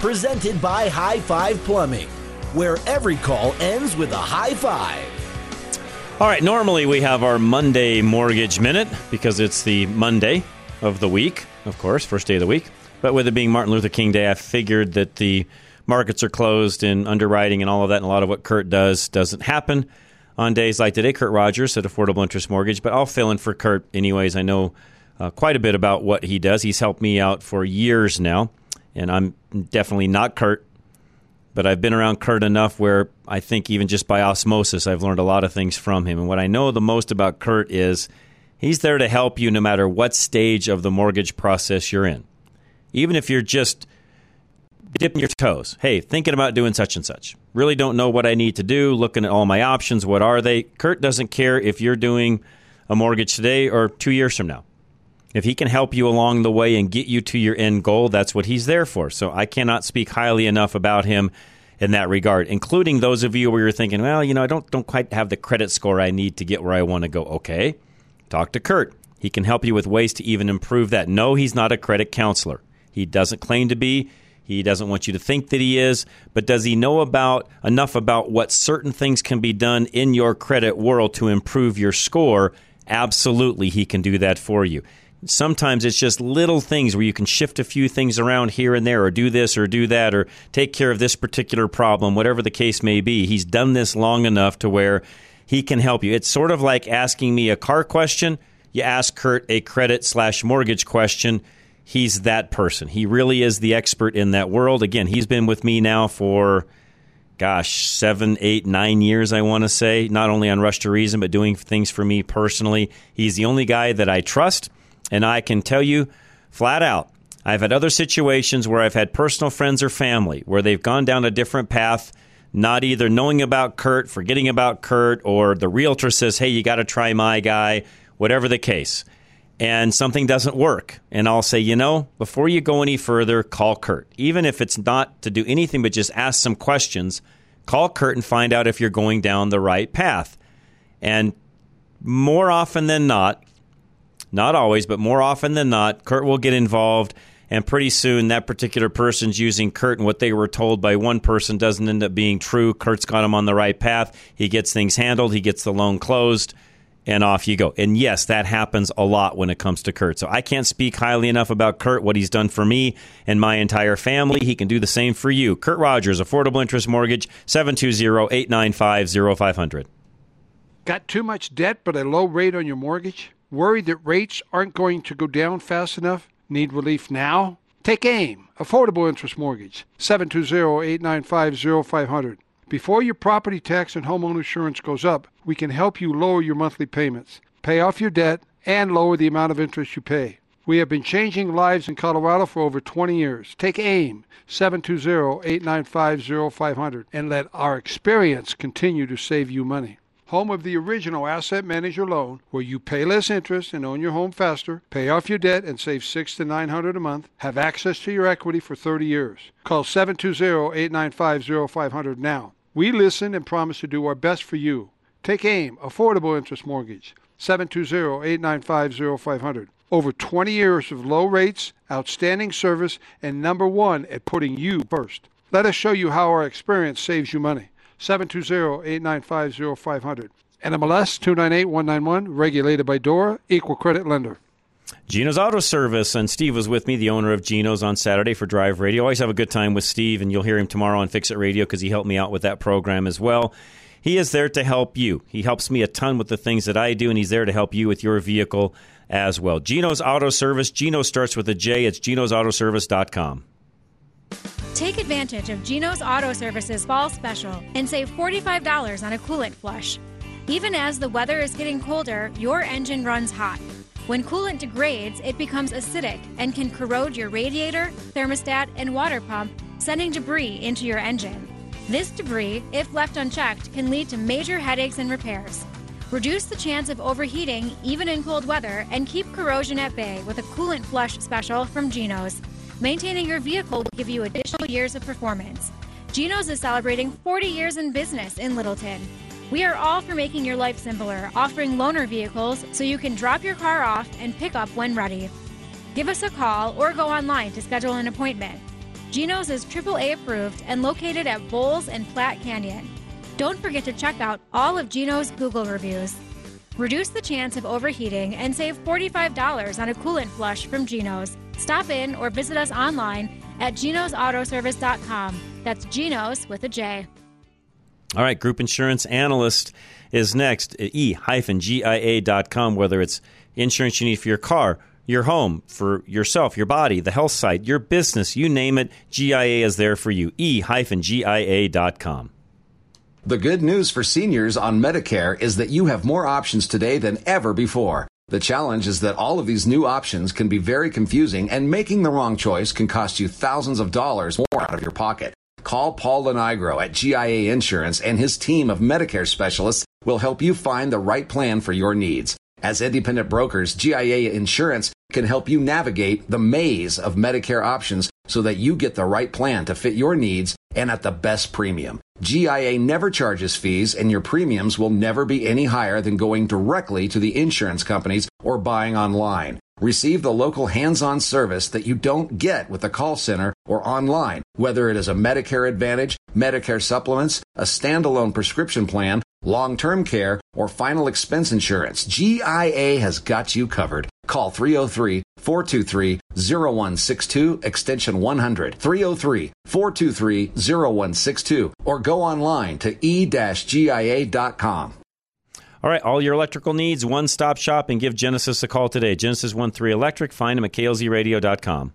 Presented by High Five Plumbing, where every call ends with a high five. All right, normally we have our Monday Mortgage Minute because it's the Monday of the week, of course, first day of the week. But with it being Martin Luther King Day, I figured that the markets are closed and underwriting and all of that, and a lot of what Kurt does doesn't happen on days like today. Kurt Rogers at Affordable Interest Mortgage, but I'll fill in for Kurt anyways. I know uh, quite a bit about what he does. He's helped me out for years now and I'm definitely not Kurt, but I've been around Kurt enough where I think even just by osmosis, I've learned a lot of things from him. And what I know the most about Kurt is he's there to help you no matter what stage of the mortgage process you're in. Even if you're just dipping your toes, hey, thinking about doing such and such, really don't know what I need to do, looking at all my options, what are they? Kurt doesn't care if you're doing a mortgage today or two years from now. If he can help you along the way and get you to your end goal, that's what he's there for. So I cannot speak highly enough about him in that regard, including those of you where you're thinking, well, you know, I don't don't quite have the credit score I need to get where I want to go. Okay. Talk to Kurt. He can help you with ways to even improve that. No, he's not a credit counselor. He doesn't claim to be. He doesn't want you to think that he is, but does he know about enough about what certain things can be done in your credit world to improve your score? Absolutely, he can do that for you. Sometimes it's just little things where you can shift a few things around here and there, or do this or do that, or take care of this particular problem, whatever the case may be. He's done this long enough to where he can help you. It's sort of like asking me a car question. You ask Kurt a credit slash mortgage question. He's that person. He really is the expert in that world. Again, he's been with me now for gosh, seven, eight, nine years, I want to say, not only on Rush to Reason, but doing things for me personally. He's the only guy that I trust. And I can tell you flat out, I've had other situations where I've had personal friends or family where they've gone down a different path, not either knowing about Kurt, forgetting about Kurt, or the realtor says, hey, you got to try my guy, whatever the case. And something doesn't work. And I'll say, you know, before you go any further, call Kurt. Even if it's not to do anything but just ask some questions, call Kurt and find out if you're going down the right path. And more often than not, not always, but more often than not, Kurt will get involved. And pretty soon, that particular person's using Kurt, and what they were told by one person doesn't end up being true. Kurt's got him on the right path. He gets things handled, he gets the loan closed, and off you go. And yes, that happens a lot when it comes to Kurt. So I can't speak highly enough about Kurt, what he's done for me and my entire family. He can do the same for you. Kurt Rogers, Affordable Interest Mortgage, 720 895 0500. Got too much debt but a low rate on your mortgage? Worried that rates aren't going to go down fast enough? Need relief now? Take AIM, Affordable Interest Mortgage, 720-895-0500. Before your property tax and homeowner insurance goes up, we can help you lower your monthly payments, pay off your debt, and lower the amount of interest you pay. We have been changing lives in Colorado for over 20 years. Take AIM, 720-895-0500, and let our experience continue to save you money home of the original Asset Manager loan, where you pay less interest and own your home faster, pay off your debt and save six to nine hundred a month, have access to your equity for 30 years. Call 720-895-0500 now. We listen and promise to do our best for you. Take AIM, Affordable Interest Mortgage, 720-895-0500. Over 20 years of low rates, outstanding service, and number one at putting you first. Let us show you how our experience saves you money. 720-895-0500. NMLS 298191, regulated by DORA, equal credit lender. Jeno's Auto Service, and Steve was with me, the owner of Jeno's, on Saturday for Drive Radio. Always have a good time with Steve, and you'll hear him tomorrow on Fix It Radio because he helped me out with that program as well. He is there to help you. He helps me a ton with the things that I do, and he's there to help you with your vehicle as well. Jeno's Auto Service. Jeno starts with a J. It's jenosautoservice.com. Take advantage of Jeno's Auto Services fall special and save $45 on a coolant flush. Even as the weather is getting colder, your engine runs hot. When coolant degrades, it becomes acidic and can corrode your radiator, thermostat, and water pump, sending debris into your engine. This debris, if left unchecked, can lead to major headaches and repairs. Reduce the chance of overheating even in cold weather and keep corrosion at bay with a coolant flush special from Jeno's. Maintaining your vehicle will give you additional years of performance. Jeno's is celebrating 40 years in business in Littleton. We are all for making your life simpler, offering loaner vehicles so you can drop your car off and pick up when ready. Give us a call or go online to schedule an appointment. Jeno's is AAA approved and located at Bowles and Platte Canyon. Don't forget to check out all of Jeno's Google reviews. Reduce the chance of overheating and save $45 on a coolant flush from Jeno's. Stop in or visit us online at jenosautoservice.com. That's Jenos with a J. All right, group insurance analyst is next. E-GIA.com, whether it's insurance you need for your car, your home, for yourself, your body, the health site, your business, you name it, GIA is there for you. E-GIA.com. The good news for seniors on Medicare is that you have more options today than ever before. The challenge is that all of these new options can be very confusing and making the wrong choice can cost you thousands of dollars more out of your pocket. Call Paul Lenigro at GIA Insurance and his team of Medicare specialists will help you find the right plan for your needs. As independent brokers, GIA Insurance can help you navigate the maze of Medicare options so that you get the right plan to fit your needs and at the best premium. GIA never charges fees and your premiums will never be any higher than going directly to the insurance companies or buying online. Receive the local hands-on service that you don't get with the call center or online, whether it is a Medicare Advantage, Medicare supplements, a standalone prescription plan, long-term care, or final expense insurance. GIA has got you covered. Call 303-423-0162 extension 100 303-423-0162 or go online to e-gia.com. All right, all your electrical needs, one stop shop, and give Genesis a call today. Genesis 13 Electric. Find them at klzradio.com.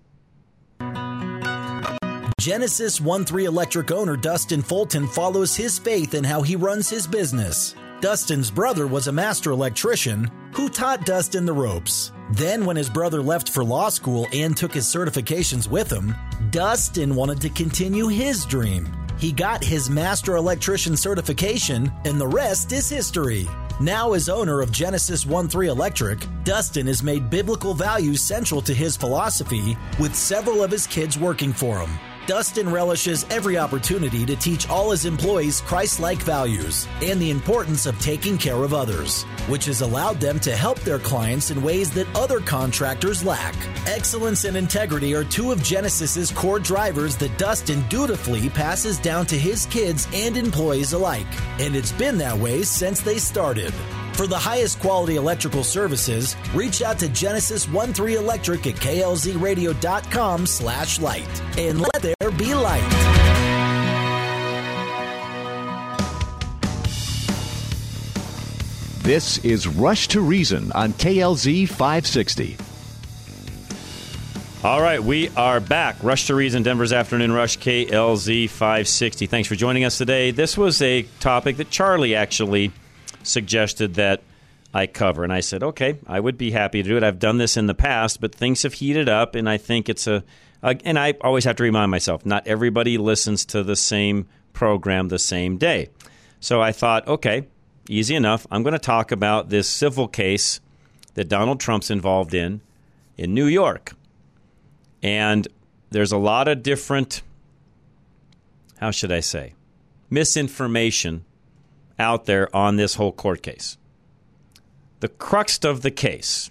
Genesis 1 3 Electric owner Dustin Fulton follows his faith in how he runs his business. Dustin's brother was a master electrician who taught Dustin the ropes. Then, when his brother left for law school and took his certifications with him, Dustin wanted to continue his dream. He got his master electrician certification, and the rest is history. Now, as owner of Genesis 1 3 Electric, Dustin has made biblical values central to his philosophy, with several of his kids working for him. Dustin relishes every opportunity to teach all his employees Christ like values and the importance of taking care of others, which has allowed them to help their clients in ways that other contractors lack. Excellence and integrity are two of Genesis's core drivers that Dustin dutifully passes down to his kids and employees alike, and it's been that way since they started. For the highest quality electrical services, reach out to Genesis 13 Electric at klzradio.com slash light. And let there be light. This is Rush to Reason on KLZ 560. All right, we are back. Rush to Reason, Denver's Afternoon Rush, KLZ 560. Thanks for joining us today. This was a topic that Charlie actually suggested that I cover. And I said, okay, I would be happy to do it. I've done this in the past, but things have heated up, and I think it's a. a and I always have to remind myself not everybody listens to the same program the same day. So I thought, okay, easy enough. I'm going to talk about this civil case that Donald Trump's involved in in New York. And there's a lot of different, how should I say, misinformation out there on this whole court case. The crux of the case,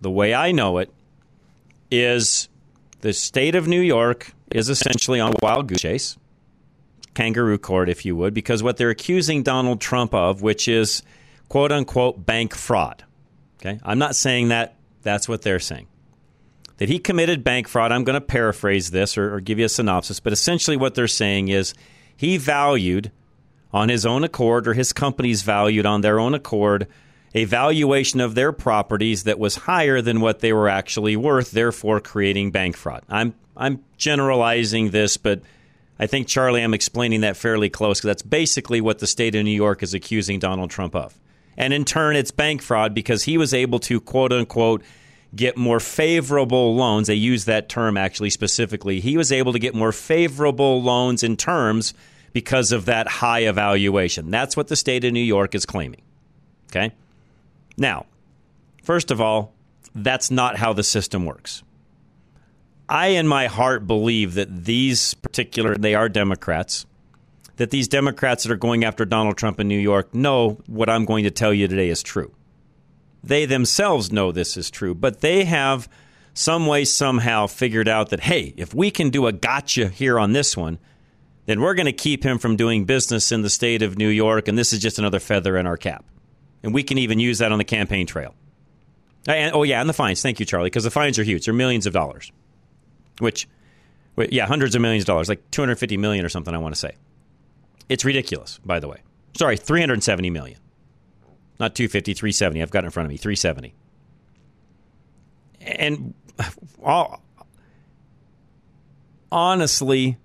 the way I know it, is the state of New York is essentially on a wild goose chase, kangaroo court, if you would, because what they're accusing Donald Trump of, which is quote unquote bank fraud. Okay, I'm not saying that That's what they're saying. That he committed bank fraud. I'm going to paraphrase this or, or give you a synopsis, but essentially what they're saying is he valued on his own accord, or his companies valued on their own accord, a valuation of their properties that was higher than what they were actually worth, therefore creating bank fraud. I'm I'm generalizing this, but I think Charlie, I'm explaining that fairly close because that's basically what the state of New York is accusing Donald Trump of. And in turn, it's bank fraud because he was able to quote unquote get more favorable loans. They use that term actually specifically. He was able to get more favorable loans in terms because of that high evaluation. That's what the state of New York is claiming. Okay? Now, first of all, that's not how the system works. I, in my heart, believe that these particular, they are Democrats, that these Democrats that are going after Donald Trump in New York know what I'm going to tell you today is true. They themselves know this is true, but they have some way, somehow figured out that, hey, if we can do a gotcha here on this one, then we're going to keep him from doing business in the state of New York, and this is just another feather in our cap. And we can even use that on the campaign trail. Uh, and, oh, yeah, and the fines. Thank you, Charlie, because the fines are huge. They're millions of dollars which, yeah, hundreds of millions of dollars, like 250 million or something, I want to say. It's ridiculous, by the way. Sorry, 370 million. Not 250, 370. I've got it in front of me, 370. And uh, all, honestly,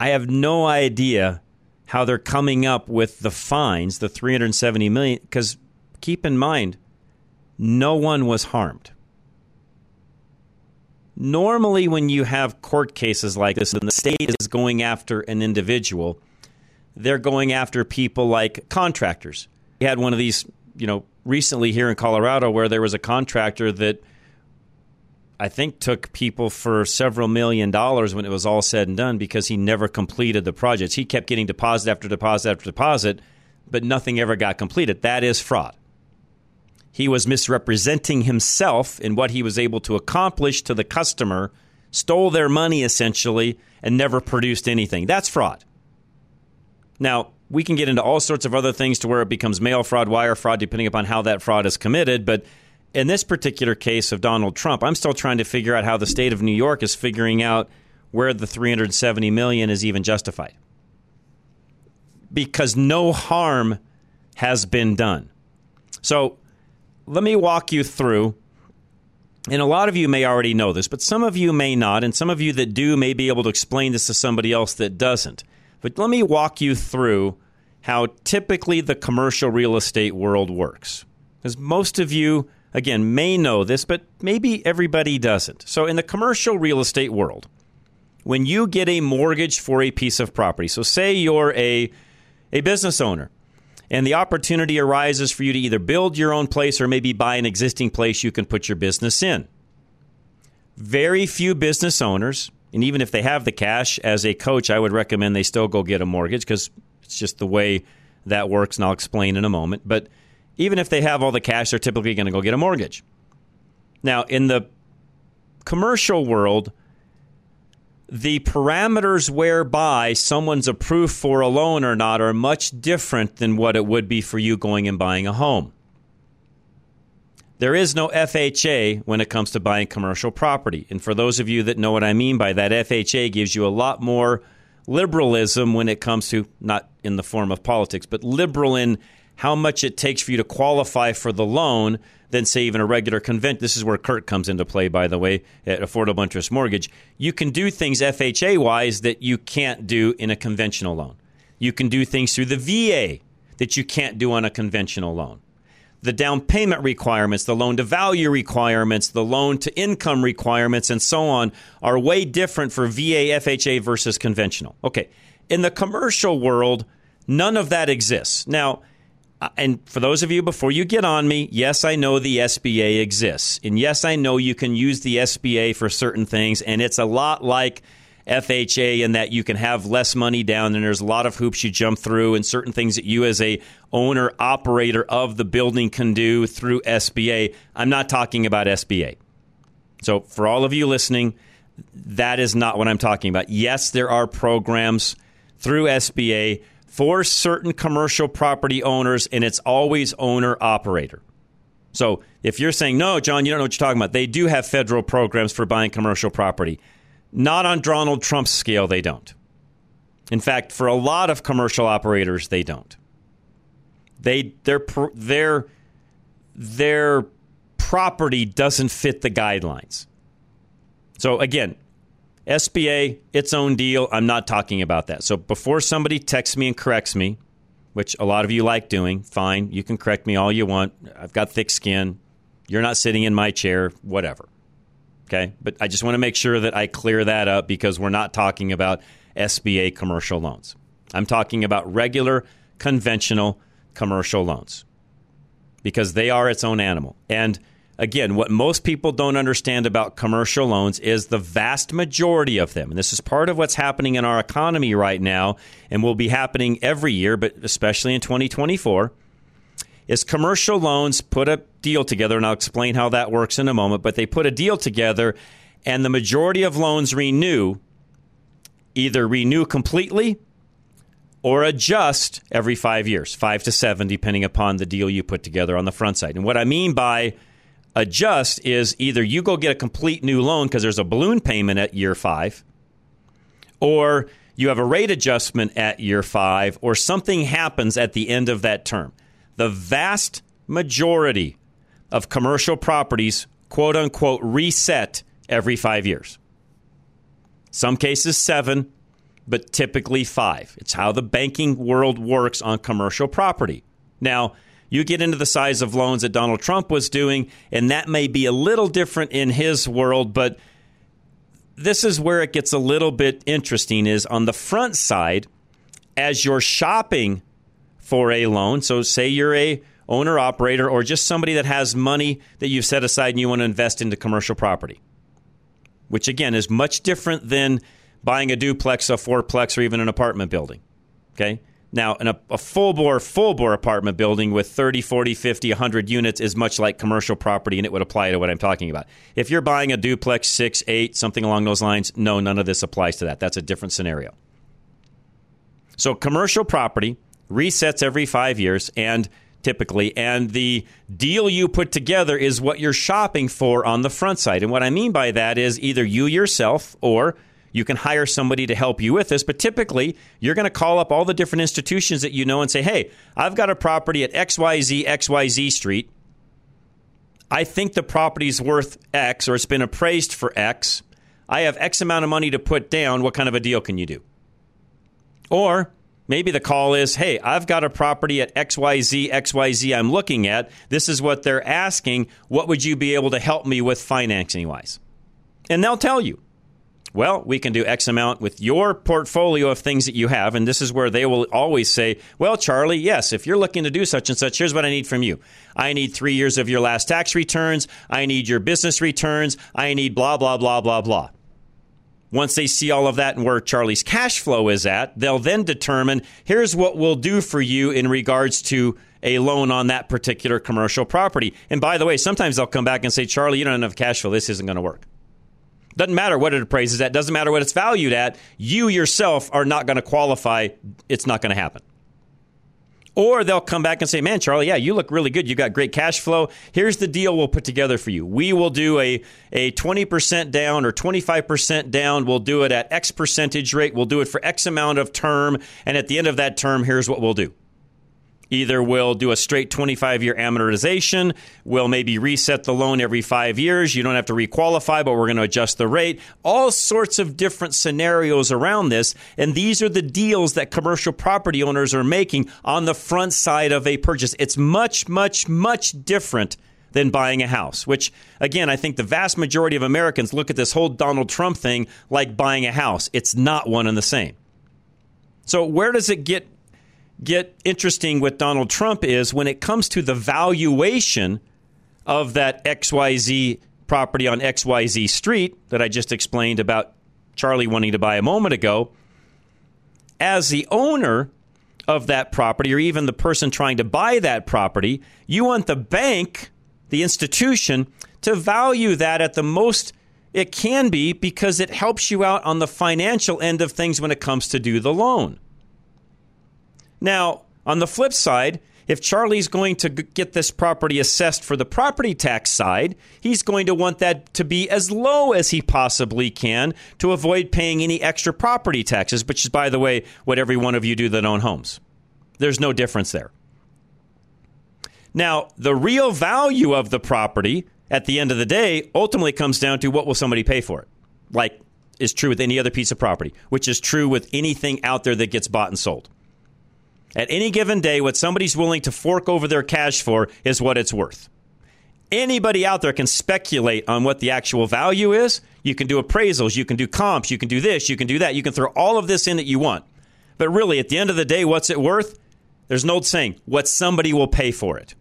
I have no idea how they're coming up with the fines, the 370 million, because keep in mind, no one was harmed normally when you have court cases like this and the state is going after an individual, they're going after people like contractors. We had one of these, you know, recently here in Colorado where there was a contractor that I think took people for several million dollars when it was all said and done because he never completed the projects. He kept getting deposit after deposit after deposit, but nothing ever got completed. That is fraud. He was misrepresenting himself in what he was able to accomplish to the customer, stole their money essentially, and never produced anything. That's fraud. Now, we can get into all sorts of other things to where it becomes mail fraud, wire fraud, depending upon how that fraud is committed. But in this particular case of Donald Trump, I'm still trying to figure out how the state of New York is figuring out where the 370 million is even justified. Because no harm has been done. So let me walk you through. And a lot of you may already know this, but some of you may not. And some of you that do may be able to explain this to somebody else that doesn't. But let me walk you through how typically the commercial real estate world works. Because most of you, again, may know this, but maybe everybody doesn't. So, in the commercial real estate world, when you get a mortgage for a piece of property, so say you're a, a business owner and the opportunity arises for you to either build your own place or maybe buy an existing place you can put your business in. Very few business owners, and even if they have the cash, as a coach, I would recommend they still go get a mortgage because it's just the way that works, and I'll explain in a moment. But even if they have all the cash, they're typically going to go get a mortgage. Now, in the commercial world, the parameters whereby someone's approved for a loan or not are much different than what it would be for you going and buying a home. There is no FHA when it comes to buying commercial property. And for those of you that know what I mean by that, FHA gives you a lot more liberalism when it comes to, not in the form of politics, but liberal in how much it takes for you to qualify for the loan than, say, even a regular convent. This is where Kurt comes into play, by the way, at Affordable Interest Mortgage. You can do things FHA wise that you can't do in a conventional loan. You can do things through the VA that you can't do on a conventional loan. The down payment requirements, the loan to value requirements, the loan to income requirements, and so on are way different for VA, FHA versus conventional. Okay. In the commercial world, none of that exists. Now, Uh, and for those of you before you get on me, yes, I know the SBA exists. And yes, I know you can use the SBA for certain things. And it's a lot like FHA in that you can have less money down and there's a lot of hoops you jump through and certain things that you as a owner operator of the building can do through SBA. I'm not talking about SBA. So for all of you listening, that is not what I'm talking about. Yes, there are programs through SBA for certain commercial property owners, and it's always owner operator. So if you're saying, no, John, you don't know what you're talking about, they do have federal programs for buying commercial property. Not on Donald Trump's scale, they don't. In fact, for a lot of commercial operators, they don't. They their their their property doesn't fit the guidelines. So again, SBA, its own deal. I'm not talking about that. So before somebody texts me and corrects me, which a lot of you like doing, fine. You can correct me all you want. I've got thick skin. You're not sitting in my chair, whatever. Okay. But I just want to make sure that I clear that up because we're not talking about SBA commercial loans. I'm talking about regular, conventional commercial loans because they are its own animal. And again, what most people don't understand about commercial loans is the vast majority of them, and this is part of what's happening in our economy right now and will be happening every year, but especially in 2024, is commercial loans put a deal together, and I'll explain how that works in a moment, but they put a deal together, and the majority of loans renew, either renew completely or adjust every five years, five to seven, depending upon the deal you put together on the front side. And what I mean by adjust is either you go get a complete new loan because there's a balloon payment at year five, or you have a rate adjustment at year five, or something happens at the end of that term. The vast majority of commercial properties, quote unquote, reset every five years. Some cases, seven, but typically five. It's how the banking world works on commercial property. Now, you get into the size of loans that Donald Trump was doing, and that may be a little different in his world, but this is where it gets a little bit interesting is on the front side as you're shopping for a loan so say you're a owner operator or just somebody that has money that you've set aside and you want to invest into commercial property which again is much different than buying a duplex, a fourplex, or even an apartment building. Okay? Now, in a, a full bore, full bore apartment building with 30, 40, 50, 100 units is much like commercial property, and it would apply to what I'm talking about. If you're buying a duplex, six, eight, something along those lines, no, none of this applies to that. That's a different scenario. So, commercial property resets every five years, and typically, and the deal you put together is what you're shopping for on the front side. And what I mean by that is either you yourself or you can hire somebody to help you with this, but typically you're going to call up all the different institutions that you know and say, hey, I've got a property at XYZ, XYZ Street. I think the property's worth X or it's been appraised for X. I have X amount of money to put down. What kind of a deal can you do? Or maybe the call is, hey, I've got a property at XYZ, XYZ I'm looking at. This is what they're asking. What would you be able to help me with financing wise? And they'll tell you. Well, we can do X amount with your portfolio of things that you have. And this is where they will always say, Well, Charlie, yes, if you're looking to do such and such, here's what I need from you. I need three years of your last tax returns. I need your business returns. I need blah, blah, blah, blah, blah. Once they see all of that and where Charlie's cash flow is at, they'll then determine here's what we'll do for you in regards to a loan on that particular commercial property. And by the way, sometimes they'll come back and say, Charlie, you don't have enough cash flow. This isn't going to work. Doesn't matter what it appraises at, doesn't matter what it's valued at. You yourself are not going to qualify. It's not going to happen. Or they'll come back and say, Man, Charlie, yeah, you look really good. You got great cash flow. Here's the deal we'll put together for you. We will do a, a 20% down or 25% down. We'll do it at X percentage rate. We'll do it for X amount of term. And at the end of that term, here's what we'll do. Either we'll do a straight 25 year amortization, we'll maybe reset the loan every five years. You don't have to requalify, but we're going to adjust the rate. All sorts of different scenarios around this. And these are the deals that commercial property owners are making on the front side of a purchase. It's much, much, much different than buying a house, which, again, I think the vast majority of Americans look at this whole Donald Trump thing like buying a house. It's not one and the same. So, where does it get get interesting with Donald Trump is when it comes to the valuation of that XYZ property on XYZ Street that I just explained about Charlie wanting to buy a moment ago, as the owner of that property or even the person trying to buy that property, you want the bank, the institution, to value that at the most it can be because it helps you out on the financial end of things when it comes to do the loan. Now, on the flip side, if Charlie's going to get this property assessed for the property tax side, he's going to want that to be as low as he possibly can to avoid paying any extra property taxes, which is, by the way, what every one of you do that own homes. There's no difference there. Now, the real value of the property at the end of the day ultimately comes down to what will somebody pay for it. Like is true with any other piece of property, which is true with anything out there that gets bought and sold. At any given day, what somebody's willing to fork over their cash for is what it's worth. Anybody out there can speculate on what the actual value is. You can do appraisals, you can do comps, you can do this, you can do that. You can throw all of this in that you want. But really, at the end of the day, what's it worth? There's an old saying, what somebody will pay for it.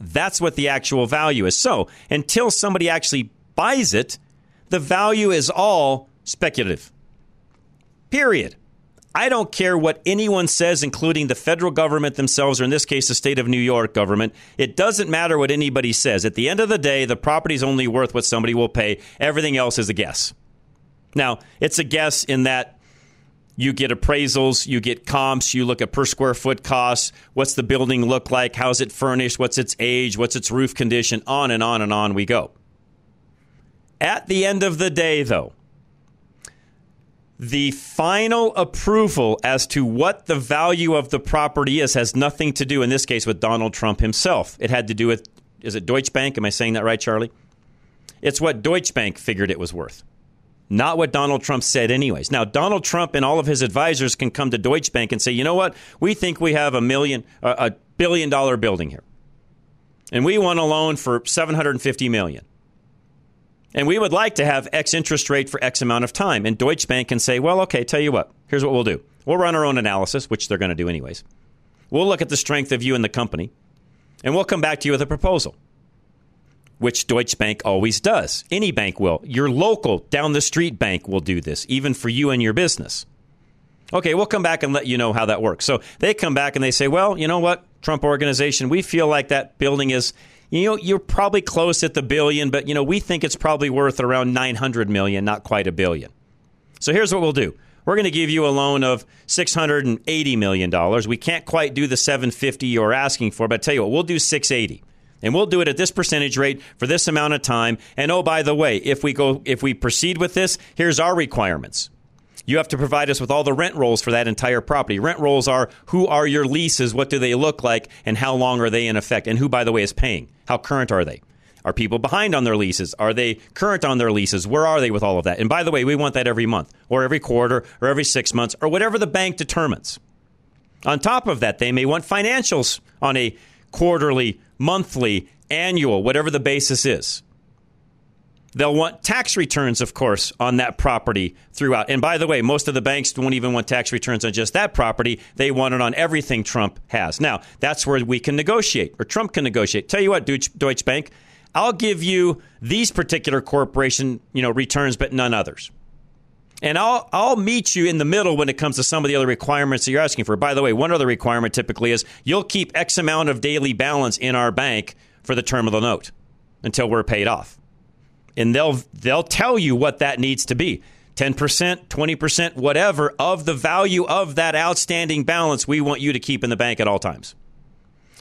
That's what the actual value is. So until somebody actually buys it, the value is all speculative. Period. I don't care what anyone says, including the federal government themselves, or in this case, the state of New York government. It doesn't matter what anybody says. At the end of the day, the property's only worth what somebody will pay. Everything else is a guess. Now, it's a guess in that you get appraisals, you get comps, you look at per square foot costs, what's the building look like, how's it furnished, what's its age, what's its roof condition, on and on and on we go. At the end of the day, though, the final approval as to what the value of the property is has nothing to do, in this case, with Donald Trump himself. It had to do with, is it Deutsche Bank? Am I saying that right, Charlie? It's what Deutsche Bank figured it was worth, not what Donald Trump said, anyways. Now, Donald Trump and all of his advisors can come to Deutsche Bank and say, you know what? We think we have a million, a billion dollar building here, and we want a loan for 750 million. And we would like to have X interest rate for X amount of time. And Deutsche Bank can say, well, okay, tell you what, here's what we'll do. We'll run our own analysis, which they're going to do anyways. We'll look at the strength of you and the company, and we'll come back to you with a proposal, which Deutsche Bank always does. Any bank will. Your local, down the street bank will do this, even for you and your business. Okay, we'll come back and let you know how that works. So they come back and they say, well, you know what, Trump organization, we feel like that building is you know you're probably close at the billion but you know we think it's probably worth around 900 million not quite a billion. So here's what we'll do. We're going to give you a loan of $680 million we can't quite do the 750 you're asking for but I tell you what we'll do 680 and we'll do it at this percentage rate for this amount of time. And oh by the way if we go if we proceed with this here's our requirements you have to provide us with all the rent rolls for that entire property. Rent rolls are who are your leases, what do they look like, and how long are they in effect, and who, by the way, is paying. How current are they? Are people behind on their leases? Are they current on their leases? Where are they with all of that? And by the way, we want that every month, or every quarter, or every six months, or whatever the bank determines. On top of that, they may want financials on a quarterly, monthly, annual, whatever the basis is. They'll want tax returns, of course, on that property throughout. And by the way, most of the banks won't even want tax returns on just that property. They want it on everything Trump has. Now, that's where we can negotiate, or Trump can negotiate. Tell you what, Deutsche Bank, I'll give you these particular corporation, you know, returns, but none others. And I'll I'll meet you in the middle when it comes to some of the other requirements that you're asking for. By the way, one other requirement typically is you'll keep X amount of daily balance in our bank for the term of the note until we're paid off and they'll they'll tell you what that needs to be 10%, 20%, whatever of the value of that outstanding balance we want you to keep in the bank at all times.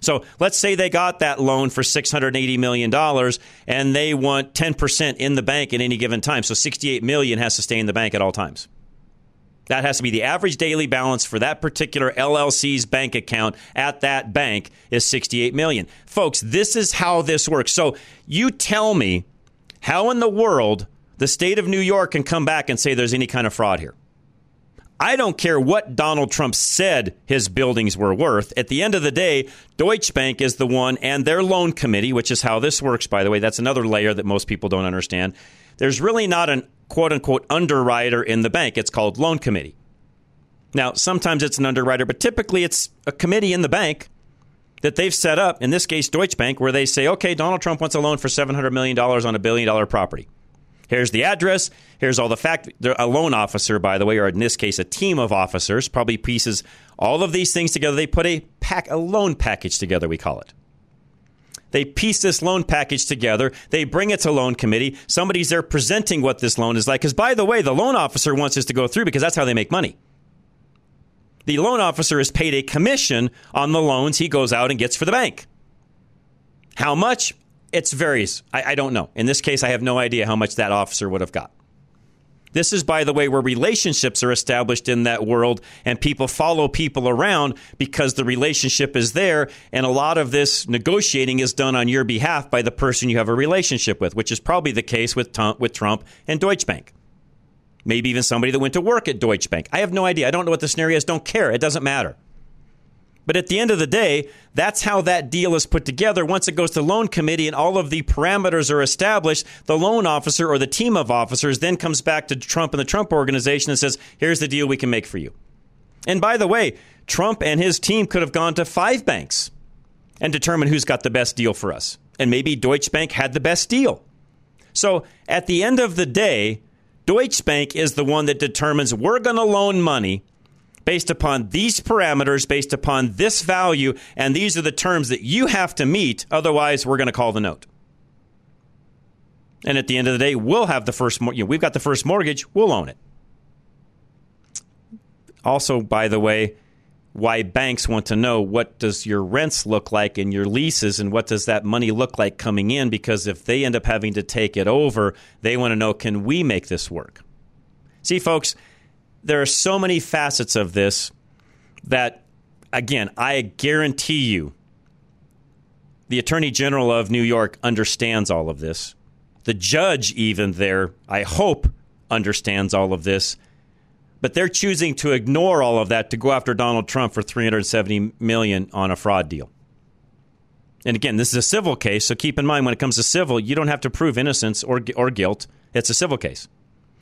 So let's say they got that loan for $680 million and they want 10% in the bank at any given time. So 68 million has to stay in the bank at all times. That has to be the average daily balance for that particular LLC's bank account at that bank is 68 million. Folks, this is how this works. So you tell me how in the world the state of New York can come back and say there's any kind of fraud here? I don't care what Donald Trump said his buildings were worth. At the end of the day, Deutsche Bank is the one and their loan committee, which is how this works, by the way. That's another layer that most people don't understand. There's really not an quote unquote underwriter in the bank. It's called loan committee. Now, sometimes it's an underwriter, but typically it's a committee in the bank that they've set up, in this case, Deutsche Bank, where they say, okay, Donald Trump wants a loan for $700 million on a billion dollar property. Here's the address. Here's all the fact. A loan officer, by the way, or in this case, a team of officers, probably pieces all of these things together. They put a pack, a loan package together. We call it. They piece this loan package together. They bring it to loan committee. Somebody's there presenting what this loan is like. Because by the way, the loan officer wants this to go through because that's how they make money. The loan officer is paid a commission on the loans he goes out and gets for the bank. How much? It varies. I, I don't know. In this case, I have no idea how much that officer would have got. This is, by the way, where relationships are established in that world and people follow people around because the relationship is there. And a lot of this negotiating is done on your behalf by the person you have a relationship with, which is probably the case with, with Trump and Deutsche Bank. Maybe even somebody that went to work at Deutsche Bank. I have no idea. I don't know what the scenario is. Don't care. It doesn't matter. But at the end of the day, that's how that deal is put together. Once it goes to loan committee and all of the parameters are established, the loan officer or the team of officers then comes back to Trump and the Trump organization and says, here's the deal we can make for you. And by the way, Trump and his team could have gone to five banks and determined who's got the best deal for us. And maybe Deutsche Bank had the best deal. So at the end of the day, Deutsche Bank is the one that determines we're going to loan money based upon these parameters, based upon this value, and these are the terms that you have to meet. Otherwise, we're going to call the note. And at the end of the day, we'll have the first. You know, we've got the first mortgage. We'll own it. Also, by the way, why banks want to know what does your rents look like and your leases and what does that money look like coming in because if they end up having to take it over they want to know can we make this work see folks there are so many facets of this that, again, I guarantee you the Attorney General of New York understands all of this. The judge, even there, I hope, understands all of this. But they're choosing to ignore all of that to go after Donald Trump for 370 million on a fraud deal. And again, this is a civil case, so keep in mind when it comes to civil, you don't have to prove innocence or, or guilt. It's a civil case.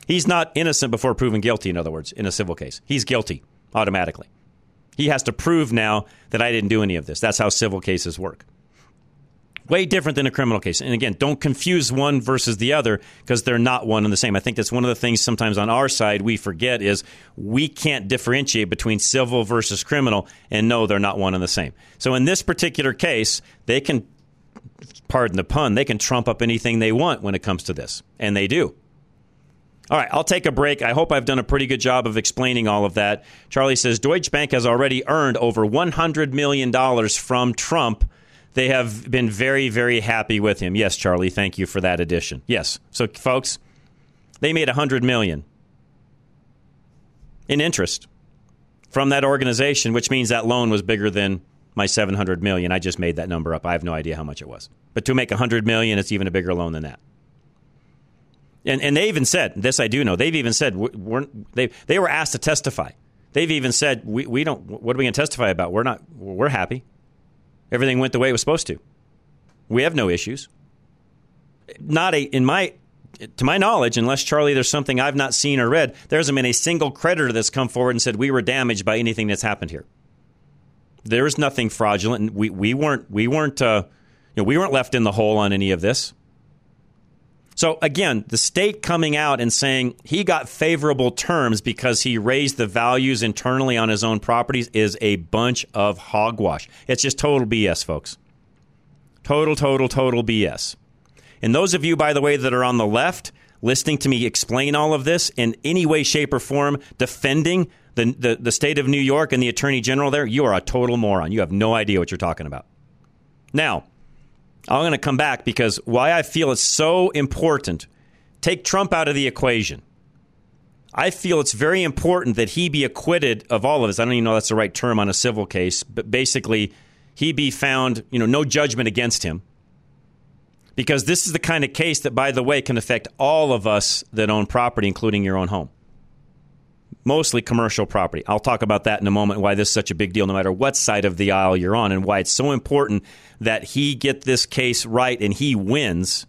He's not innocent before proven guilty, in other words, in a civil case. He's guilty automatically. He has to prove now that I didn't do any of this. That's how civil cases work. Way different than a criminal case. And again, don't confuse one versus the other because they're not one and the same. I think that's one of the things sometimes on our side we forget is we can't differentiate between civil versus criminal and no, they're not one and the same. So in this particular case, they can, pardon the pun, they can trump up anything they want when it comes to this. And they do. All right, I'll take a break. I hope I've done a pretty good job of explaining all of that. Charlie says Deutsche Bank has already earned over $100 million from Trump. They have been very, very happy with him. Yes, Charlie, thank you for that addition. Yes. So, folks, they made 100 million in interest from that organization, which means that loan was bigger than my 700 million. I just made that number up. I have no idea how much it was. But to make 100 million, it's even a bigger loan than that. And, and they even said, this I do know, they've even said, we're, they, they were asked to testify. They've even said, we, we don't, what are we going to testify about? We're not, we're happy. Everything went the way it was supposed to. We have no issues. Not a, in my, to my knowledge, unless Charlie, there's something I've not seen or read, there hasn't been a single creditor that's come forward and said we were damaged by anything that's happened here. There is nothing fraudulent. We we weren't we weren't uh, you know, we weren't left in the hole on any of this. So again, the state coming out and saying he got favorable terms because he raised the values internally on his own properties is a bunch of hogwash. It's just total BS, folks. Total, total, total BS. And those of you, by the way, that are on the left, listening to me explain all of this in any way, shape, or form, defending the, the, the state of New York and the attorney general there, you are a total moron. You have no idea what you're talking about. Now, I'm going to come back because why I feel it's so important. Take Trump out of the equation. I feel it's very important that he be acquitted of all of this. I don't even know that's the right term on a civil case, but basically, he be found, you know, no judgment against him. Because this is the kind of case that, by the way, can affect all of us that own property, including your own home mostly commercial property. I'll talk about that in a moment, why this is such a big deal, no matter what side of the aisle you're on, and why it's so important that he get this case right and he wins.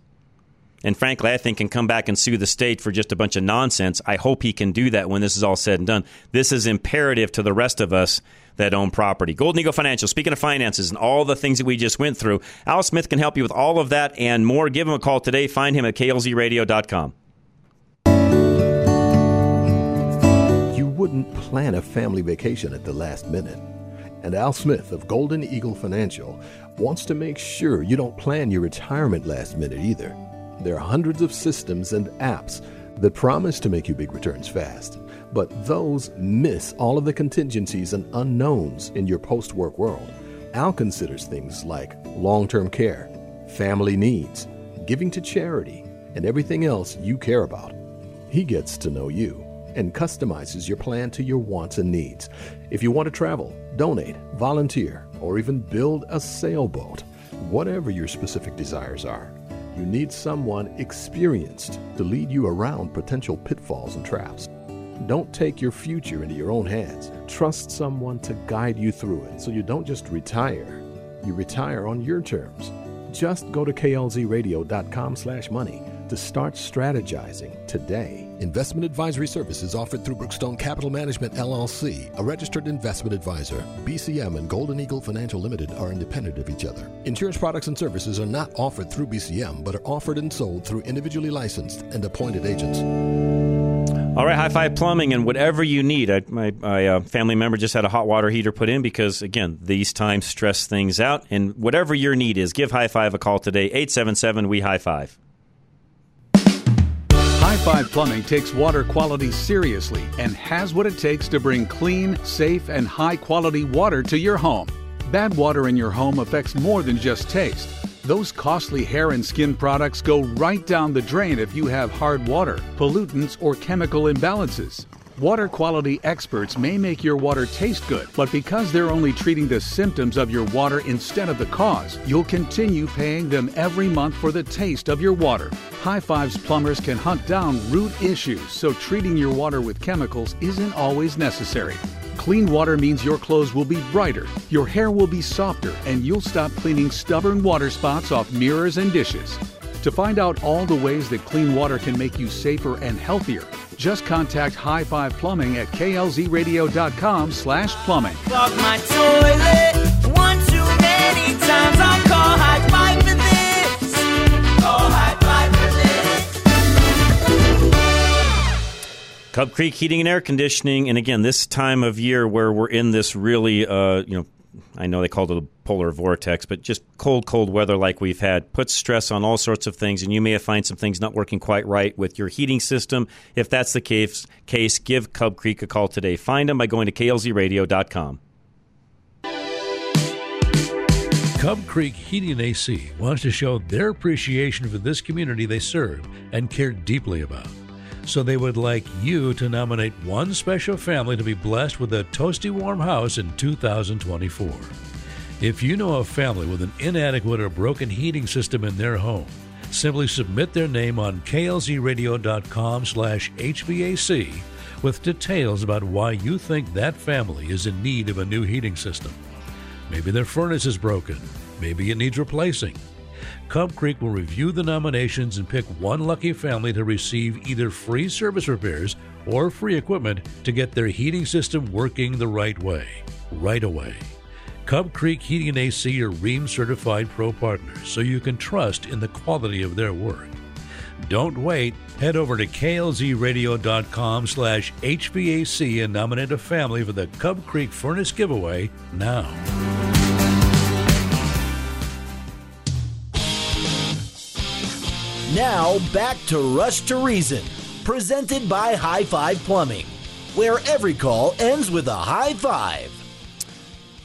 And frankly, I think can come back and sue the state for just a bunch of nonsense. I hope he can do that when this is all said and done. This is imperative to the rest of us that own property. Golden Eagle Financial, speaking of finances and all the things that we just went through, Al Smith can help you with all of that and more. Give him a call today. Find him at klzradio.com. wouldn't plan a family vacation at the last minute. And Al Smith of Golden Eagle Financial wants to make sure you don't plan your retirement last minute either. There are hundreds of systems and apps that promise to make you big returns fast. but those miss all of the contingencies and unknowns in your post work world. Al considers things like long term care, family needs, giving to charity, and everything else you care about. He gets to know you and customizes your plan to your wants and needs. If you want to travel, donate, volunteer, or even build a sailboat, whatever your specific desires are, you need someone experienced to lead you around potential pitfalls and traps. Don't take your future into your own hands. Trust someone to guide you through it so you don't just retire. You retire on your terms. Just go to klzradio.com slash money to start strategizing today. Investment advisory services offered through Brookstone Capital Management LLC, a registered investment advisor. BCM and Golden Eagle Financial Limited are independent of each other. Insurance products and services are not offered through BCM, but are offered and sold through individually licensed and appointed agents. All right, High Five Plumbing and whatever you need. I, my my uh, family member just had a hot water heater put in because, again, these times stress things out. And whatever your need is, give High Five a call today, 877 We High Five. High Five Plumbing takes water quality seriously and has what it takes to bring clean, safe, and high quality water to your home. Bad water in your home affects more than just taste. Those costly hair and skin products go right down the drain if you have hard water, pollutants, or chemical imbalances. Water quality experts may make your water taste good, but because they're only treating the symptoms of your water instead of the cause, you'll continue paying them every month for the taste of your water. High Fives plumbers can hunt down root issues, so treating your water with chemicals isn't always necessary. Clean water means your clothes will be brighter, your hair will be softer, and you'll stop cleaning stubborn water spots off mirrors and dishes. To find out all the ways that clean water can make you safer and healthier, just contact High Five Plumbing at klzradio.com slash plumbing. Clog my toilet one too many times. I call high five for this. Call high five for this. Cub Creek Heating and Air Conditioning, and again, this time of year where we're in this really, uh, you know, I know they called it a polar vortex, but just cold, cold weather like we've had puts stress on all sorts of things, and you may find some things not working quite right with your heating system. If that's the case, case give Cub Creek a call today. Find them by going to klzradio.com. Cub Creek Heating and AC wants to show their appreciation for this community they serve and care deeply about. So they would like you to nominate one special family to be blessed with a toasty warm house in 2024. If you know a family with an inadequate or broken heating system in their home, simply submit their name on klzradio.com slash HVAC with details about why you think that family is in need of a new heating system. Maybe their furnace is broken. Maybe it needs replacing. Cub Creek will review the nominations and pick one lucky family to receive either free service repairs or free equipment to get their heating system working the right way, right away. Cub Creek Heating and AC are Rheem certified pro partners, so you can trust in the quality of their work. Don't wait. Head over to klzradio.com slash HVAC and nominate a family for the Cub Creek Furnace Giveaway now. Now back to Rush to Reason, presented by High Five Plumbing, where every call ends with a high five.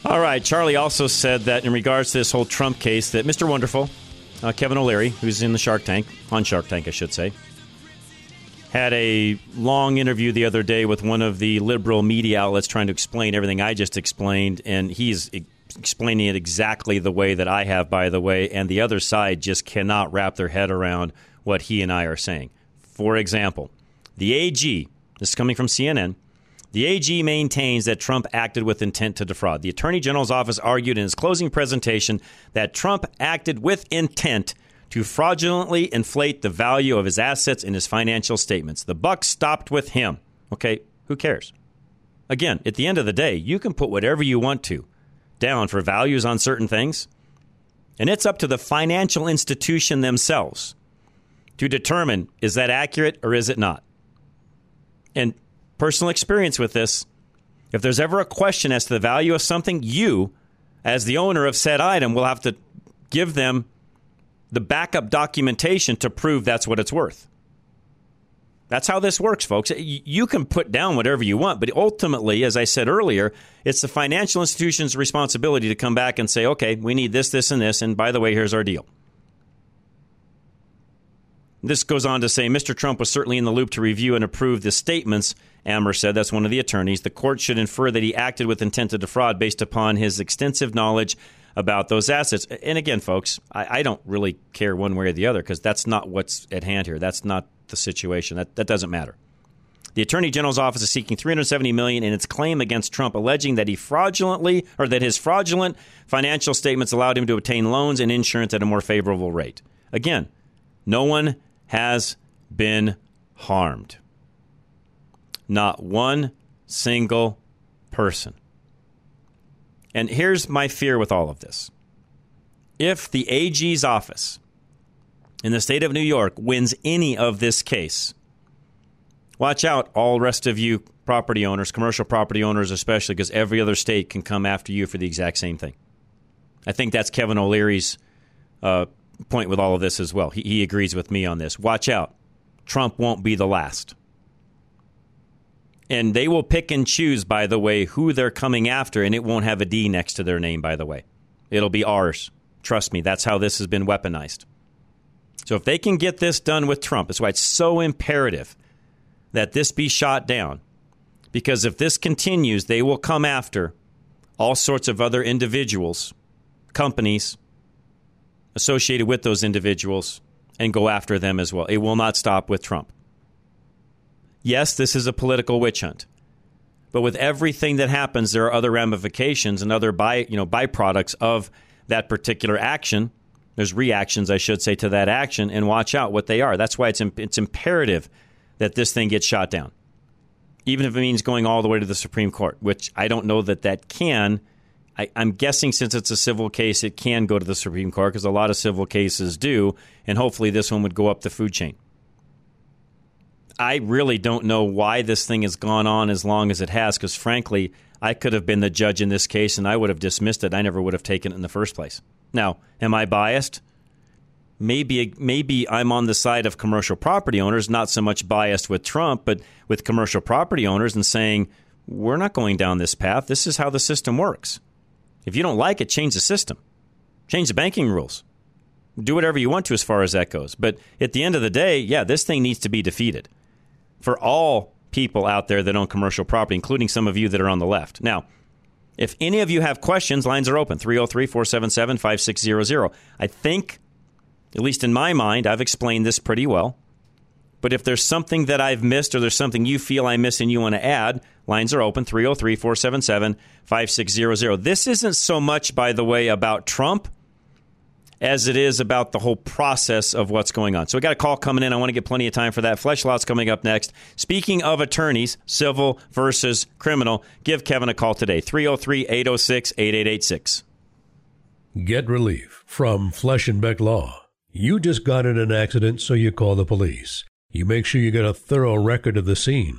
All right. Charlie also said that in regards to this whole Trump case, that Mr. Wonderful, uh, Kevin O'Leary, who's in the Shark Tank, on Shark Tank, I should say, had a long interview the other day with one of the liberal media outlets trying to explain everything I just explained, and he's explaining it exactly the way that I have, by the way, and the other side just cannot wrap their head around what he and I are saying. For example, the AG, this is coming from CNN, the AG maintains that Trump acted with intent to defraud. The Attorney General's office argued in his closing presentation that Trump acted with intent to fraudulently inflate the value of his assets in his financial statements. The buck stopped with him. Okay, who cares? Again, at the end of the day, you can put whatever you want to down for values on certain things, and it's up to the financial institution themselves to determine is that accurate or is it not. And personal experience with this, if there's ever a question as to the value of something, you, as the owner of said item, will have to give them the backup documentation to prove that's what it's worth. That's how this works, folks. You can put down whatever you want, but ultimately, as I said earlier, it's the financial institution's responsibility to come back and say, okay, we need this, this, and this, and by the way, here's our deal. This goes on to say Mr. Trump was certainly in the loop to review and approve the statements. Amer said that's one of the attorneys. The court should infer that he acted with intent to defraud based upon his extensive knowledge about those assets. And again, folks, I, I don't really care one way or the other because that's not what's at hand here. That's not the situation. That, that doesn't matter. The Attorney General's office is seeking 370 million in its claim against Trump, alleging that he fraudulently or that his fraudulent financial statements allowed him to obtain loans and insurance at a more favorable rate. Again, no one has been harmed. Not one single person. And here's my fear with all of this. If the AG's office in the state of New York wins any of this case, watch out, all rest of you property owners, commercial property owners especially, because every other state can come after you for the exact same thing. I think that's Kevin O'Leary's uh, point with all of this as well. He, he agrees with me on this. Watch out. Trump won't be the last. And they will pick and choose, by the way, who they're coming after, and it won't have a D next to their name, by the way. It'll be ours. Trust me, that's how this has been weaponized. So if they can get this done with Trump, that's why it's so imperative that this be shot down. Because if this continues, they will come after all sorts of other individuals, companies associated with those individuals, and go after them as well. It will not stop with Trump. Yes, this is a political witch hunt. But with everything that happens, there are other ramifications and other by, you know, byproducts of that particular action there's reactions, I should say, to that action, and watch out what they are. That's why it's, it's imperative that this thing gets shot down, even if it means going all the way to the Supreme Court, which I don't know that that can. I, am guessing since it's a civil case, it can go to the Supreme Court because a lot of civil cases do, and hopefully this one would go up the food chain. I really don't know why this thing has gone on as long as it has because, frankly, I could have been the judge in this case and I would have dismissed it. I never would have taken it in the first place. Now, am I biased? Maybe maybe I'm on the side of commercial property owners, not so much biased with Trump, but with commercial property owners and saying, we're not going down this path. This is how the system works. If you don't like it, change the system. Change the banking rules. Do whatever you want to as far as that goes. But at the end of the day, yeah, this thing needs to be defeated for all people out there that own commercial property, including some of you that are on the left. Now, if any of you have questions, lines are open 303 477 5600. I think, at least in my mind, I've explained this pretty well. But if there's something that I've missed or there's something you feel I missed and you want to add, lines are open 303 477 5600. This isn't so much, by the way, about Trump as it is about the whole process of what's going on. So we got a call coming in. I want to get plenty of time for that. Fleshlots coming up next. Speaking of attorneys, civil versus criminal, give Kevin a call today 303 806 8886. Get relief from Flesh and Beck Law. You just got in an accident, so you call the police. You make sure you get a thorough record of the scene.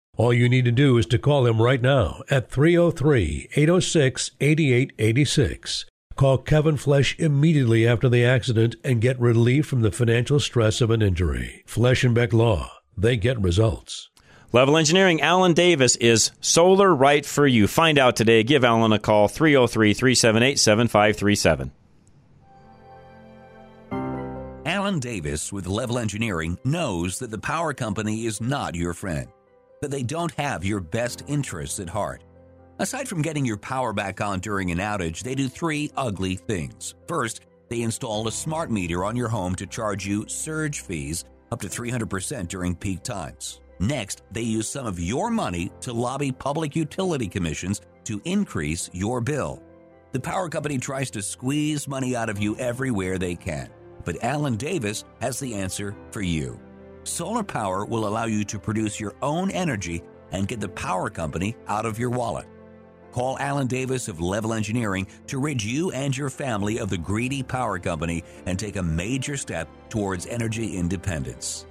All you need to do is to call him right now at 303 806 8886. Call Kevin Flesh immediately after the accident and get relief from the financial stress of an injury. Flesh and Beck Law, they get results. Level Engineering, Alan Davis is solar right for you. Find out today. Give Alan a call, 303 378 7537. Alan Davis with Level Engineering knows that the power company is not your friend that they don't have your best interests at heart. Aside from getting your power back on during an outage, they do three ugly things. First, they install a smart meter on your home to charge you surge fees up to 300% during peak times. Next, they use some of your money to lobby public utility commissions to increase your bill. The power company tries to squeeze money out of you everywhere they can, but Alan Davis has the answer for you. Solar power will allow you to produce your own energy and get the power company out of your wallet. Call Alan Davis of Level Engineering to rid you and your family of the greedy power company and take a major step towards energy independence.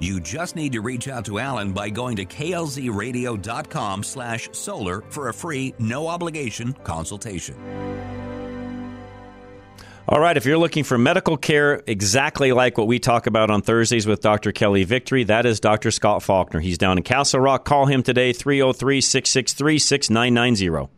You just need to reach out to Alan by going to klzradio.com slash solar for a free, no obligation consultation. All right, if you're looking for medical care exactly like what we talk about on Thursdays with Dr. Kelly Victory, that is Dr. Scott Faulkner. He's down in Castle Rock. Call him today, 303 663 6990.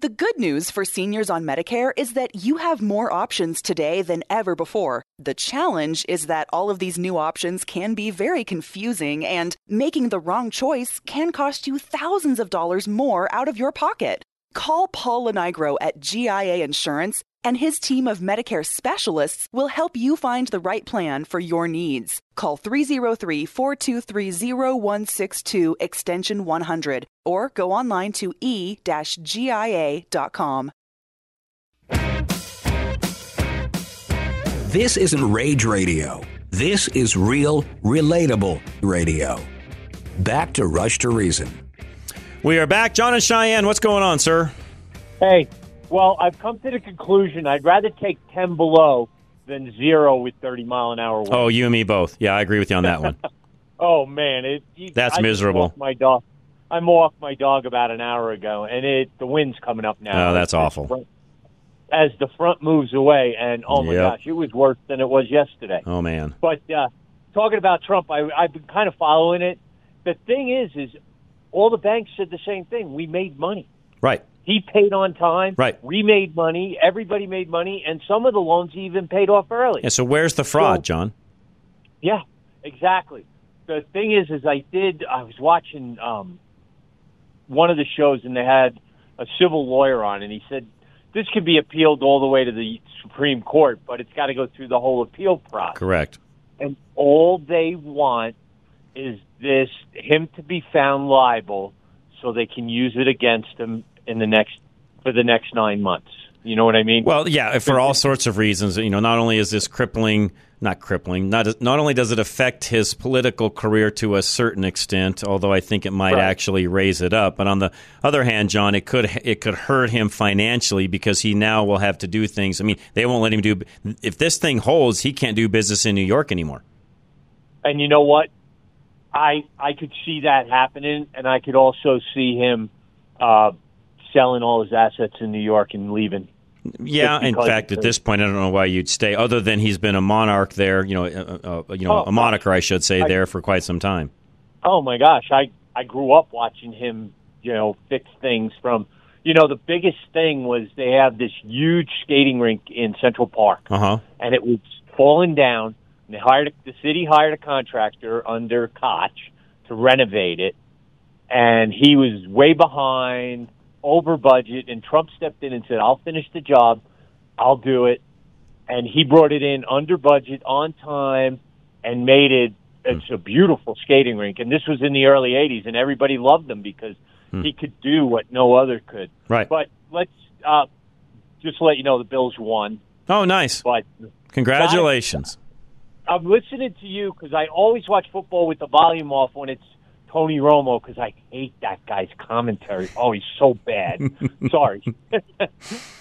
The good news for seniors on Medicare is that you have more options today than ever before. The challenge is that all of these new options can be very confusing, and making the wrong choice can cost you thousands of dollars more out of your pocket. Call Paul Lenigro at GIA Insurance, and his team of Medicare specialists will help you find the right plan for your needs. Call 303 423 0162 extension 100 or go online to e-gia.com. This isn't rage radio. This is real, relatable radio. Back to Rush to Reason. We are back. John and Cheyenne, what's going on, sir? Hey, well, I've come to the conclusion I'd rather take 10 below than zero with 30 mile an hour wind. Oh, you and me both. Yeah, I agree with you on that one. Oh, man. It, That's I miserable. My dog. I walked my dog about an hour ago, and it the wind's coming up now. Oh, that's awful. As the front moves away, and oh my Yep. gosh, it was worse than it was yesterday. Oh, man. But uh, talking about Trump, I, I've been kind of following it. The thing is, is all the banks said the same thing. We made money. Right. He paid on time. Right. We made money. Everybody made money, and some of the loans even paid off early. Yeah, so where's the fraud, John? Yeah, exactly. The thing is, is I did. I was watching um, one of the shows, and they had a civil lawyer on, and he said this could be appealed all the way to the Supreme Court, but it's got to go through the whole appeal process. Correct. And all they want is this him to be found liable, so they can use it against him in the next for the next nine months. You know what I mean? Well, yeah, for all sorts of reasons. You know, not only is this crippling, not crippling, not not only does it affect his political career to a certain extent, although I think it might Right. actually raise it up. But on the other hand, John, it could it could hurt him financially because he now will have to do things. I mean, they won't let him do. If this thing holds, he can't do business in New York anymore. And you know what? I I could see that happening, and I could also see him uh, selling all his assets in New York and leaving. Yeah, in fact, at this point, I don't know why you'd stay, other than he's been a monarch there. You know, uh, uh, you know, Oh, a moniker, I should say, I- there for quite some time. Oh my gosh, I I grew up watching him, you know, fix things from. You know, the biggest thing was they have this huge skating rink in Central Park. Uh huh. and it was falling down. And they hired the city hired a contractor under Koch to renovate it, and he was way behind, over budget. And Trump stepped in and said, "I'll finish the job, I'll do it," and he brought it in under budget, on time, and made it. It's a beautiful skating rink, and this was in the early '80s, and everybody loved him because he could do what no other could. Right. But let's uh, just let you know the Bills won. Oh, nice. But Congratulations. I'm listening to you because I always watch football with the volume off when it's Tony Romo because I hate that guy's commentary. Oh, he's so bad. Sorry.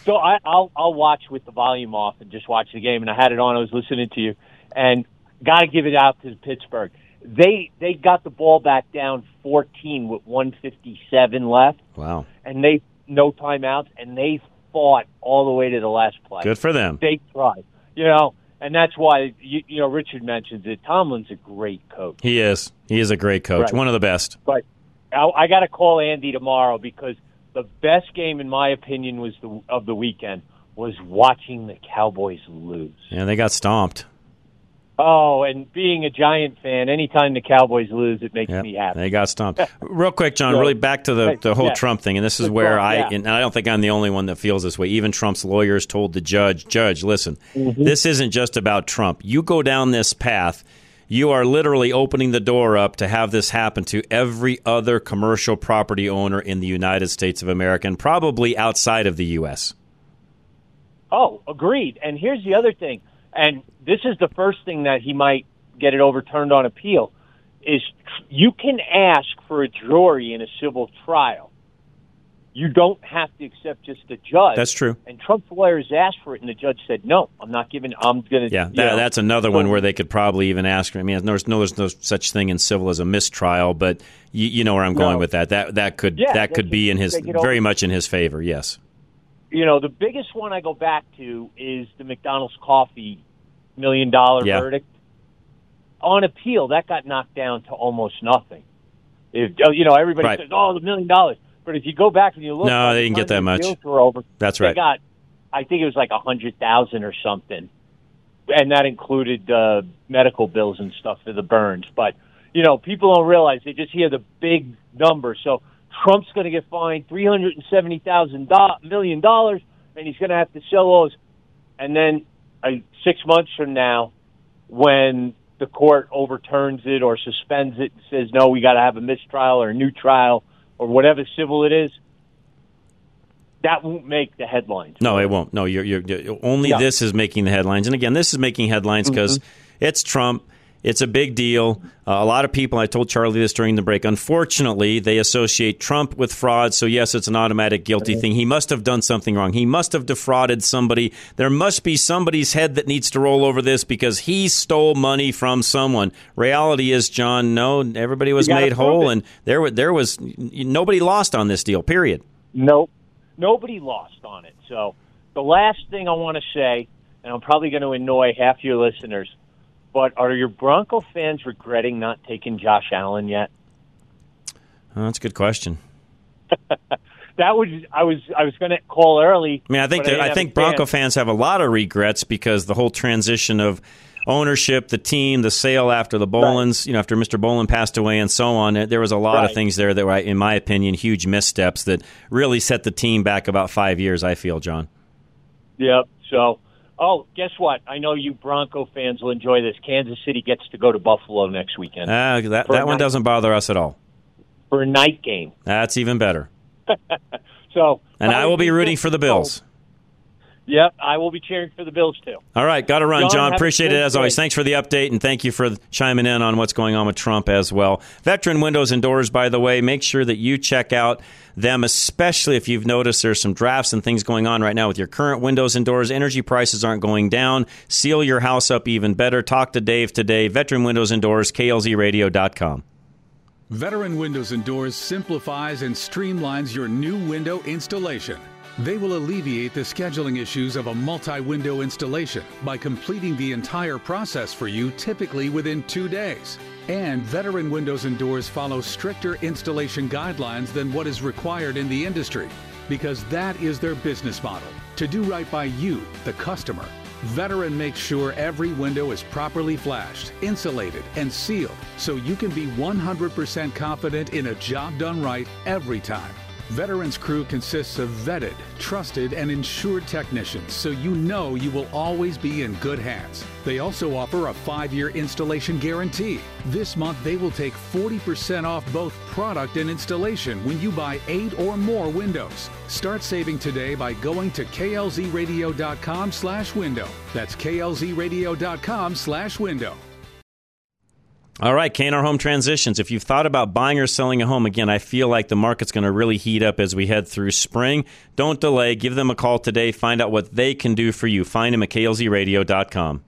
so I, I'll I'll watch with the volume off and just watch the game. And I had it on. I was listening to you, and got to give it out to Pittsburgh. they they got the ball back down 14 with 157 left, Wow. and they no timeouts, and they fought all the way to the last play. Good for them. They tried, you know, and that's why you, you know Richard mentions it. Tomlin's a great coach. He is. He is a great coach. Right. One of the best. But I, I got to call Andy tomorrow because the best game, in my opinion, was the of the weekend was watching the Cowboys lose. Yeah, they got stomped. Oh, and being a Giant fan, anytime the Cowboys lose, it makes Yep, me happy. They got stomped. Real quick, John, So- really back to the, the whole yeah. Trump thing, and this is where I, yeah. and I don't think I'm the only one that feels this way. Even Trump's lawyers told the judge, Judge, listen, Mm-hmm. this isn't just about Trump. You go down this path, you are literally opening the door up to have this happen to every other commercial property owner in the United States of America, and probably outside of the U.S. Oh, agreed. And here's the other thing, and this is the first thing that he might get it overturned on appeal, is you can ask for a jury in a civil trial. You don't have to accept just the judge. That's true. And Trump's lawyers asked for it, and the judge said, "No, I'm not giving. I'm going to." Yeah, that, that's another one where they could probably even ask. I mean, there's no, there's no such thing in civil as a mistrial, but you, you know where I'm going No. with that. That that could Yeah, that could be in his take it over. very much in his favor. Yes. you know, the biggest one I go back to is the McDonald's coffee million dollar Yeah. verdict. On appeal, that got knocked down to almost nothing. If oh, you know, everybody Right. says, "Oh, the million dollars," but if you go back and you look, No, they didn't get that much. Were over. That's They right. got, I think it was like a hundred thousand or something, and that included uh, medical bills and stuff for the burns. But you know, people don't realize they just hear the big number. So Trump's going to get fined three hundred and seventy thousand million dollars, and he's going to have to sell those. And then six months from now, when the court overturns it or suspends it and says no, we got to have a mistrial or a new trial or whatever civil it is, that won't make the headlines. No, it won't. No, you're, you're, you're- only Yeah. this is making the headlines. And again, this is making headlines mm-hmm. because it's Trump. It's a big deal. Uh, a lot of people, I told Charlie this during the break, unfortunately, they associate Trump with fraud. So, yes, it's an automatic guilty thing. He must have done something wrong. He must have defrauded somebody. There must be somebody's head that needs to roll over this because he stole money from someone. Reality is, John, no, everybody was made whole, it. and there, there was nobody lost on this deal, period. Nope. Nobody lost on it. So the last thing I want to say, and I'm probably going to annoy half your listeners, but are your Bronco fans regretting not taking Josh Allen yet? Oh, that's a good question. That was I was I was going to call early. I mean, I think that, didn't I think Bronco fans have a lot of regrets because the whole transition of ownership, the team, the sale after the Bowlens, you know, after Mr. Bowlen passed away, and so on. There was a lot of things there that were, in my opinion, huge missteps that really set the team back about five years. I feel, John. Yep. So, oh, guess what? I know you Bronco fans will enjoy this. Kansas City gets to go to Buffalo next weekend Uh, that that one night- doesn't bother us at all. for a night game. That's even better. So, And I will be rooting for the Bills. Yep, I will be cheering for the Bills too. All right, got to run, John, John. Appreciate it as always. day. Thanks for the update, and thank you for chiming in on what's going on with Trump as well. Veteran Windows and Doors, by the way, make sure that you check out them, especially if you've noticed there's some drafts and things going on right now with your current windows and doors. Energy prices aren't going down. Seal your house up even better. Talk to Dave today. Veteran Windows and Doors, klzradio.com. Veteran Windows and Doors simplifies and streamlines your new window installation. They will alleviate the scheduling issues of a multi window installation by completing the entire process for you typically within two days. And Veteran Windows and Doors follow stricter installation guidelines than what is required in the industry because that is their business model to do right by you, the customer. Veteran makes sure every window is properly flashed, insulated, and sealed so you can be 100% confident in a job done right every time. Veterans crew consists of vetted, trusted, and insured technicians, so you know you will always be in good hands. They also offer a five year installation guarantee. This month, they will take 40% off both product and installation when you buy eight or more windows. Start saving today by going to klzradio.com slash window. That's klzradio.com slash window. All right, KNR Home Transitions. If you've thought about buying or selling a home, again, I feel like the market's going to really heat up as we head through spring. Don't delay. Give them a call today. Find out what they can do for you. Find them at klzradio.com.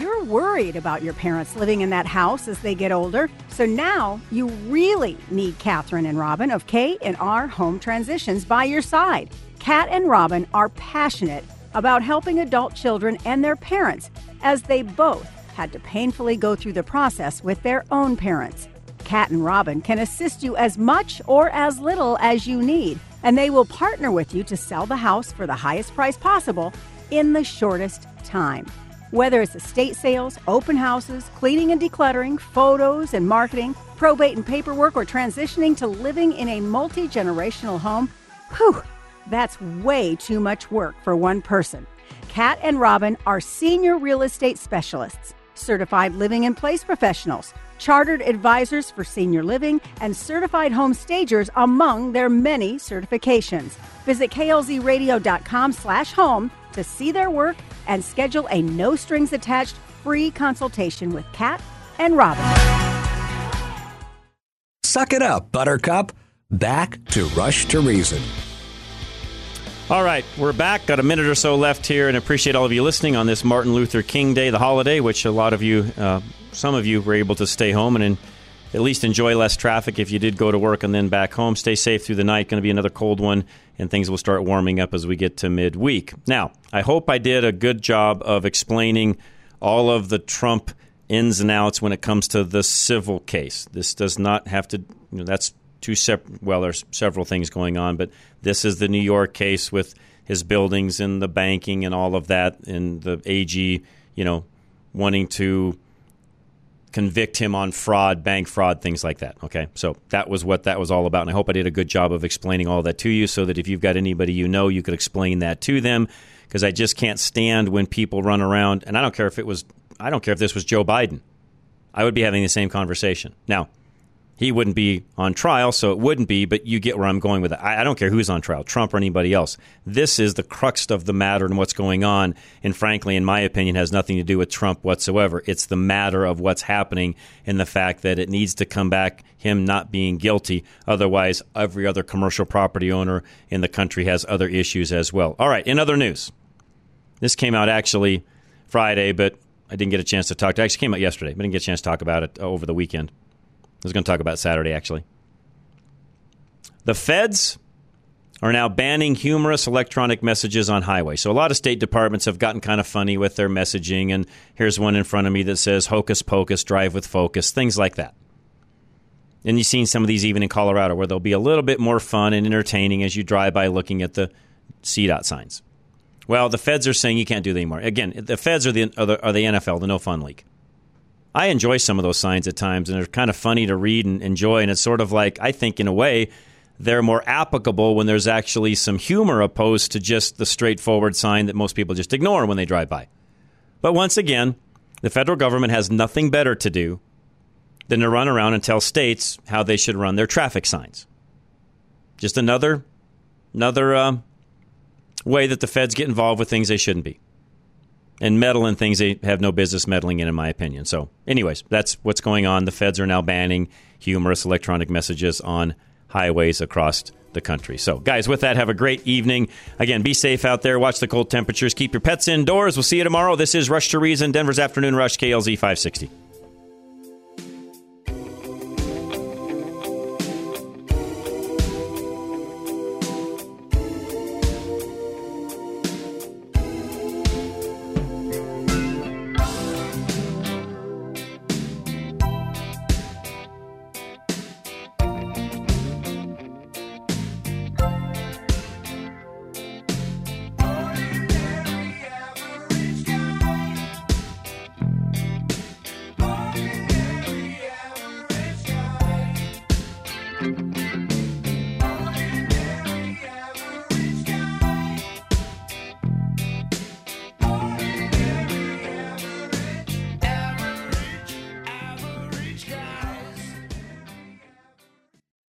You're worried about your parents living in that house as they get older. So now you really need Catherine and Robin of K and R Home Transitions by your side. Kat and Robin are passionate about helping adult children and their parents as they both had to painfully go through the process with their own parents. Kat and Robin can assist you as much or as little as you need, and they will partner with you to sell the house for the highest price possible in the shortest time. Whether it's estate sales, open houses, cleaning and decluttering, photos and marketing, probate and paperwork, or transitioning to living in a multi generational home, whew, that's way too much work for one person. Kat and Robin are senior real estate specialists, certified living in place professionals, chartered advisors for senior living, and certified home stagers among their many certifications. Visit klzradio.com slash home to see their work and schedule a no strings attached free consultation with Kat and Robin. Suck it up, Buttercup. Back to Rush to Reason. All right, we're back. Got a minute or so left here, and appreciate all of you listening on this Martin Luther King Day, the holiday, which a lot of you, uh, some of you, were able to stay home and in, at least enjoy less traffic if you did go to work and then back home. Stay safe through the night. Going to be another cold one, and things will start warming up as we get to midweek. Now, I hope I did a good job of explaining all of the Trump ins and outs when it comes to the civil case. This does not have to. You know, that's two separate. Well, there's several things going on, but this is the New York case with his buildings and the banking and all of that, and the AG, you know, wanting to convict him on fraud, bank fraud, things like that. Okay, so that was what that was all about, and I hope I did a good job of explaining all that to you, so that if you've got anybody you know, you could explain that to them. Because I just can't stand when people run around, and I don't care if it was, I don't care if this was Joe Biden. I would be having the same conversation. Now, he wouldn't be on trial, so it wouldn't be, but you get where I'm going with it. I, don't care who's on trial, Trump or anybody else. This is the crux of the matter and what's going on. And frankly, in my opinion, has nothing to do with Trump whatsoever. It's the matter of what's happening and the fact that it needs to come back, him not being guilty. Otherwise, every other commercial property owner in the country has other issues as well. All right, in other news, this came out actually Friday, but I didn't get a chance to talk to it. actually came out yesterday, but I didn't get a chance to talk about it over the weekend. I was going to talk about Saturday, actually. The feds are now banning humorous electronic messages on highways. So a lot of state departments have gotten kind of funny with their messaging. And here's one in front of me that says hocus pocus, drive with focus, things like that. And you've seen some of these even in Colorado where they'll be a little bit more fun and entertaining as you drive by looking at the CDOT signs. Well, the feds are saying you can't do that anymore. Again, the feds are the, are the, are the NFL, the no fun league. I enjoy some of those signs at times, and they're kind of funny to read and enjoy. And it's sort of like, I think, in a way, they're more applicable when there's actually some humor opposed to just the straightforward sign that most people just ignore when they drive by. But once again, the federal government has nothing better to do than to run around and tell states how they should run their traffic signs. Just another, another uh, way that the feds get involved with things they shouldn't be and meddle in things they have no business meddling in, in my opinion. So, anyways, that's what's going on. The feds are now banning humorous electronic messages on highways across the country. So, guys, with that, have a great evening. Again, be safe out there. Watch the cold temperatures. Keep your pets indoors. We'll see you tomorrow. This is Rush to Reason, Denver's Afternoon Rush, KLZ 560.